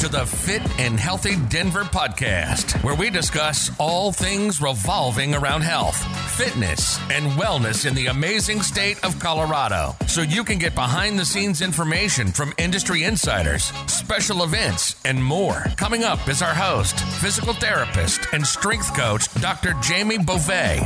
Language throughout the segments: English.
to the Fit and Healthy Denver podcast, where we discuss all things revolving around health, fitness, and wellness in the amazing state of Colorado. So you can get behind the scenes information from industry insiders, special events, and more. Coming up is our host, physical therapist, and strength coach, Dr. Jamie Beauvais.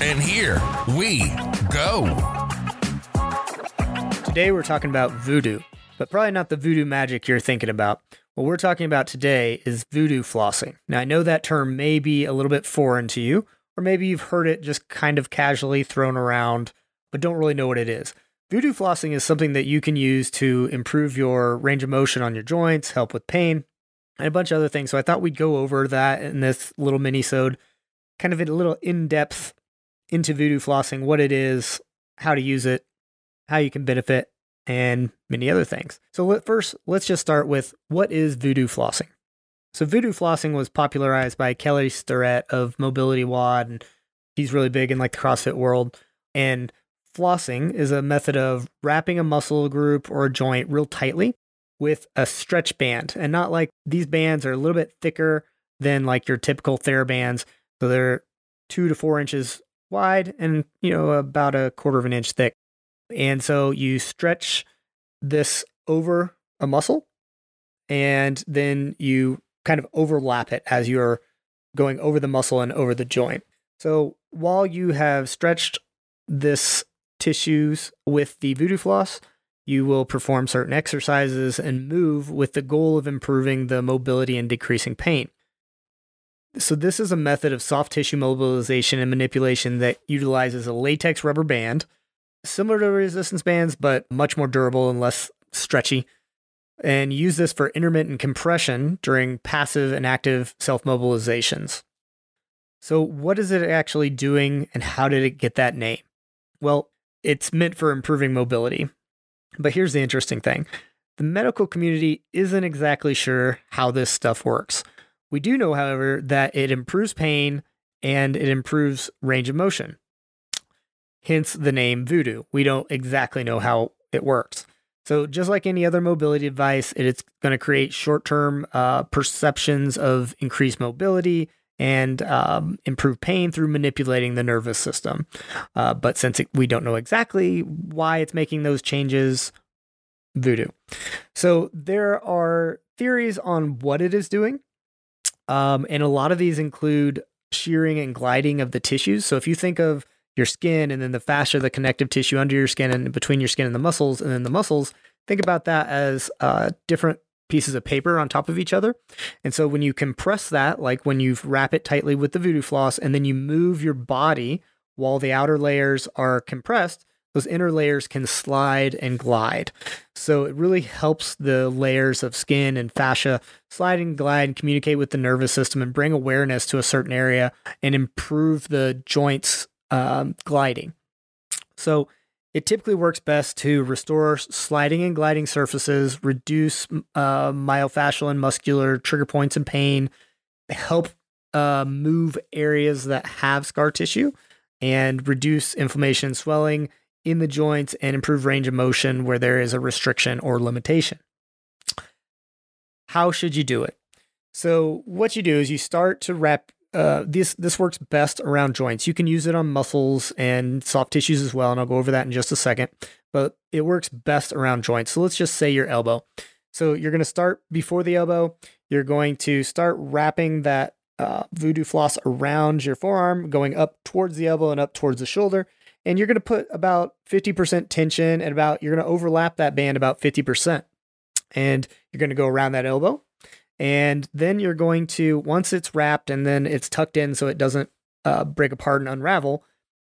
And here we go. Today we're talking about voodoo, but probably not the voodoo magic you're thinking about. What we're talking about today is voodoo flossing. Now, I know that term may be a little bit foreign to you, or maybe you've heard it just kind of casually thrown around, but don't really know what it is. Voodoo flossing is something that you can use to improve your range of motion on your joints, help with pain, and a bunch of other things. So I thought we'd go over that in this little mini-sode, kind of a little in-depth into voodoo flossing, what it is, how to use it, how you can benefit, and many other things. So let, first, let's just start with what is voodoo flossing? So voodoo flossing was popularized by Kelly Starrett of Mobility WOD, and he's really big in like the CrossFit world. And flossing is a method of wrapping a muscle group or a joint real tightly with a stretch band, and not like these bands are a little bit thicker than like your typical TheraBands. So they're two to four inches wide and you know about a quarter of an inch thick. And so you stretch this over a muscle and then you kind of overlap it as you're going over the muscle and over the joint. So while you have stretched this tissues with the voodoo floss, you will perform certain exercises and move with the goal of improving the mobility and decreasing pain. So, this is a method of soft tissue mobilization and manipulation that utilizes a latex rubber band similar to resistance bands, but much more durable and less stretchy. And use this for intermittent compression during passive and active self mobilizations. So, what is it actually doing and how did it get that name? Well, it's meant for improving mobility. But here's the interesting thing the medical community isn't exactly sure how this stuff works. We do know, however, that it improves pain and it improves range of motion hence the name Voodoo. We don't exactly know how it works. So, just like any other mobility device, it's going to create short term uh, perceptions of increased mobility and um, improve pain through manipulating the nervous system. Uh, but since it, we don't know exactly why it's making those changes, voodoo. So, there are theories on what it is doing. Um, and a lot of these include shearing and gliding of the tissues. So, if you think of your skin and then the fascia, the connective tissue under your skin and between your skin and the muscles, and then the muscles. Think about that as uh, different pieces of paper on top of each other. And so when you compress that, like when you wrap it tightly with the voodoo floss, and then you move your body while the outer layers are compressed, those inner layers can slide and glide. So it really helps the layers of skin and fascia slide and glide and communicate with the nervous system and bring awareness to a certain area and improve the joints um, gliding. So it typically works best to restore sliding and gliding surfaces, reduce uh, myofascial and muscular trigger points and pain, help uh, move areas that have scar tissue, and reduce inflammation and swelling in the joints and improve range of motion where there is a restriction or limitation. How should you do it? So, what you do is you start to wrap uh, this this works best around joints. You can use it on muscles and soft tissues as well, and I'll go over that in just a second. But it works best around joints. So let's just say your elbow. So you're going to start before the elbow. You're going to start wrapping that uh, voodoo floss around your forearm, going up towards the elbow and up towards the shoulder. And you're going to put about 50% tension and about, you're going to overlap that band about 50%. And you're going to go around that elbow and then you're going to, once it's wrapped and then it's tucked in so it doesn't uh, break apart and unravel,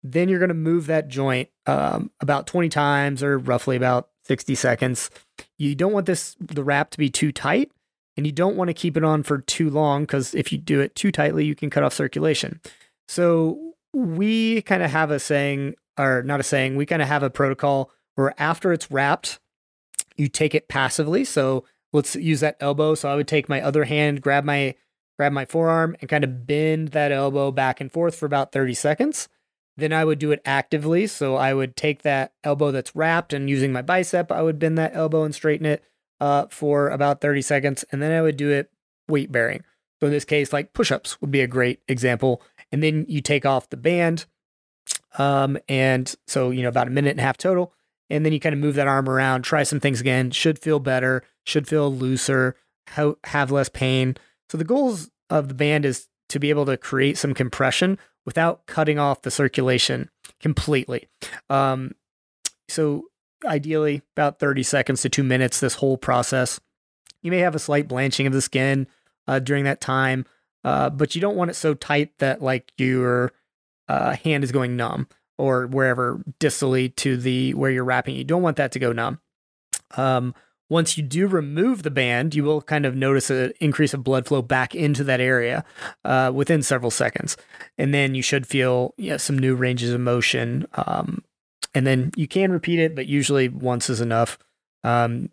then you're going to move that joint um, about 20 times or roughly about 60 seconds. You don't want this, the wrap to be too tight and you don't want to keep it on for too long because if you do it too tightly, you can cut off circulation. So we kind of have a saying, or not a saying, we kind of have a protocol where after it's wrapped, you take it passively. So let's use that elbow. So I would take my other hand, grab my grab my forearm and kind of bend that elbow back and forth for about 30 seconds. Then I would do it actively. So I would take that elbow that's wrapped and using my bicep, I would bend that elbow and straighten it uh, for about 30 seconds, and then I would do it weight bearing. So in this case, like push-ups would be a great example. And then you take off the band, um, and so you know about a minute and a half total, and then you kind of move that arm around, try some things again. Should feel better, should feel looser, have less pain. So the goals of the band is to be able to create some compression without cutting off the circulation completely. Um, so ideally about 30 seconds to two minutes, this whole process. You may have a slight blanching of the skin uh, during that time, uh, but you don't want it so tight that like your uh, hand is going numb or wherever distally to the where you're wrapping. You don't want that to go numb. Um, once you do remove the band, you will kind of notice an increase of blood flow back into that area uh, within several seconds. And then you should feel yeah, some new ranges of motion. Um, and then you can repeat it, but usually once is enough. Um,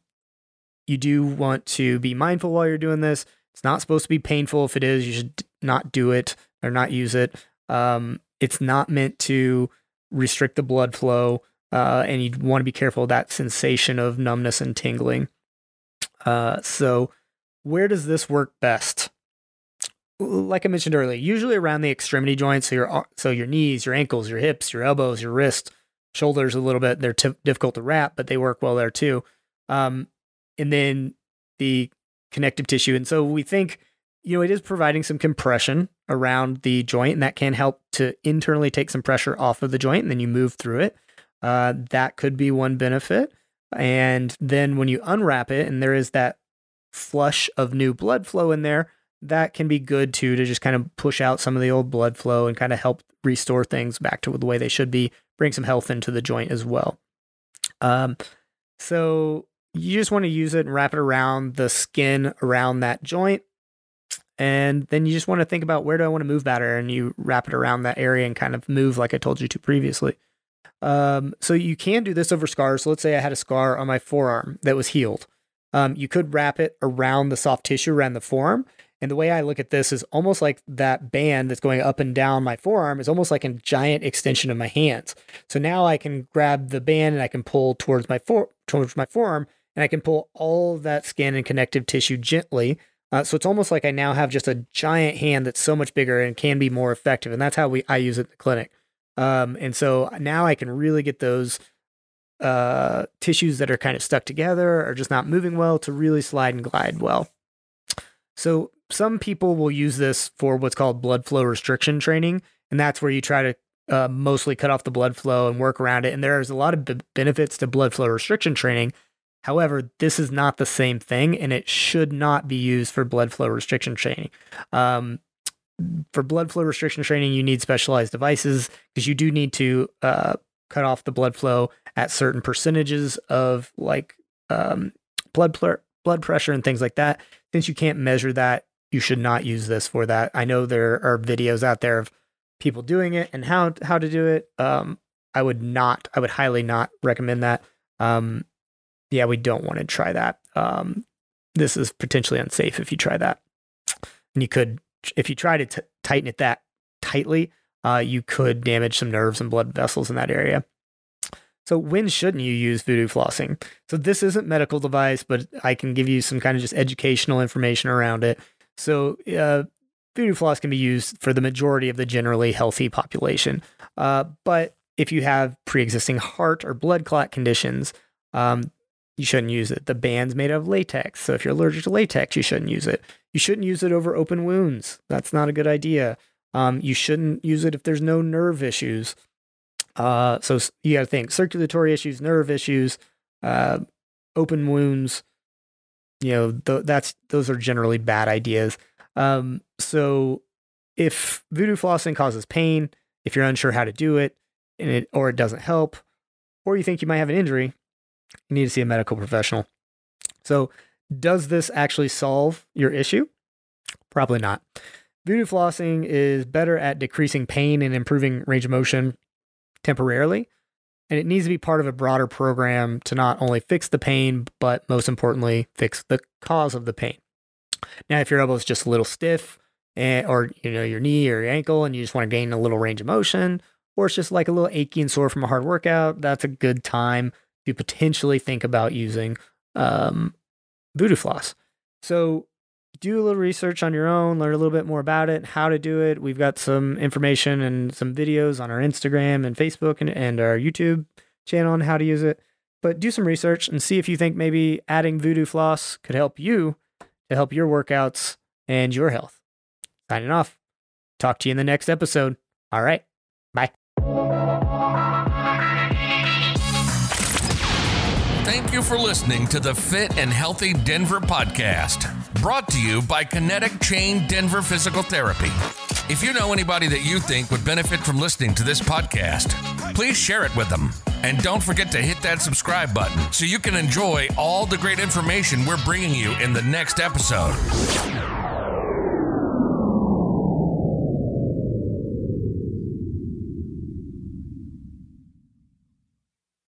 you do want to be mindful while you're doing this. It's not supposed to be painful. If it is, you should not do it or not use it. Um, it's not meant to restrict the blood flow uh, and you want to be careful of that sensation of numbness and tingling. Uh, so, where does this work best? Like I mentioned earlier, usually around the extremity joints, so your so your knees, your ankles, your hips, your elbows, your wrists, shoulders a little bit. They're t- difficult to wrap, but they work well there too. Um, and then the connective tissue, and so we think you know it is providing some compression around the joint, and that can help to internally take some pressure off of the joint, and then you move through it. Uh, that could be one benefit. And then when you unwrap it and there is that flush of new blood flow in there, that can be good too to just kind of push out some of the old blood flow and kind of help restore things back to the way they should be, bring some health into the joint as well. Um, so you just want to use it and wrap it around the skin around that joint. And then you just want to think about where do I want to move better, and you wrap it around that area and kind of move like I told you to previously. Um, so you can do this over scars. So let's say I had a scar on my forearm that was healed. Um, you could wrap it around the soft tissue around the forearm. And the way I look at this is almost like that band that's going up and down my forearm is almost like a giant extension of my hands. So now I can grab the band and I can pull towards my for- towards my forearm and I can pull all of that skin and connective tissue gently. Uh, so it's almost like I now have just a giant hand that's so much bigger and can be more effective. And that's how we I use it in the clinic. Um, and so now I can really get those uh, tissues that are kind of stuck together or just not moving well to really slide and glide well. So some people will use this for what's called blood flow restriction training, and that's where you try to uh, mostly cut off the blood flow and work around it. And there's a lot of b- benefits to blood flow restriction training. However, this is not the same thing, and it should not be used for blood flow restriction training. Um, for blood flow restriction training, you need specialized devices because you do need to uh, cut off the blood flow at certain percentages of like um, blood pl- blood pressure and things like that. Since you can't measure that, you should not use this for that. I know there are videos out there of people doing it and how how to do it. Um, I would not. I would highly not recommend that. Um, yeah, we don't want to try that. Um, this is potentially unsafe if you try that, and you could if you try to t- tighten it that tightly, uh, you could damage some nerves and blood vessels in that area. So when shouldn't you use voodoo flossing? So this isn't medical device, but I can give you some kind of just educational information around it. So uh, voodoo floss can be used for the majority of the generally healthy population. Uh, but if you have pre-existing heart or blood clot conditions, um, you shouldn't use it. The band's made of latex. So if you're allergic to latex, you shouldn't use it. You shouldn't use it over open wounds. That's not a good idea. Um, you shouldn't use it if there's no nerve issues. Uh, so you got to think circulatory issues, nerve issues, uh, open wounds. You know, th- that's those are generally bad ideas. Um, so if voodoo flossing causes pain, if you're unsure how to do it, and it or it doesn't help, or you think you might have an injury, you need to see a medical professional. So, does this actually solve your issue? Probably not. Voodoo flossing is better at decreasing pain and improving range of motion temporarily. And it needs to be part of a broader program to not only fix the pain, but most importantly, fix the cause of the pain. Now, if your elbow is just a little stiff, and, eh, or you know your knee or your ankle, and you just want to gain a little range of motion, or it's just like a little achy and sore from a hard workout, that's a good time to potentially think about using um, Voodoo Floss. So do a little research on your own, learn a little bit more about it, how to do it. We've got some information and some videos on our Instagram and Facebook and, and our YouTube channel on how to use it. But do some research and see if you think maybe adding Voodoo Floss could help you to help your workouts and your health. Signing off. Talk to you in the next episode. All right. Bye. You for listening to the Fit and Healthy Denver podcast, brought to you by Kinetic Chain Denver Physical Therapy. If you know anybody that you think would benefit from listening to this podcast, please share it with them. And don't forget to hit that subscribe button so you can enjoy all the great information we're bringing you in the next episode.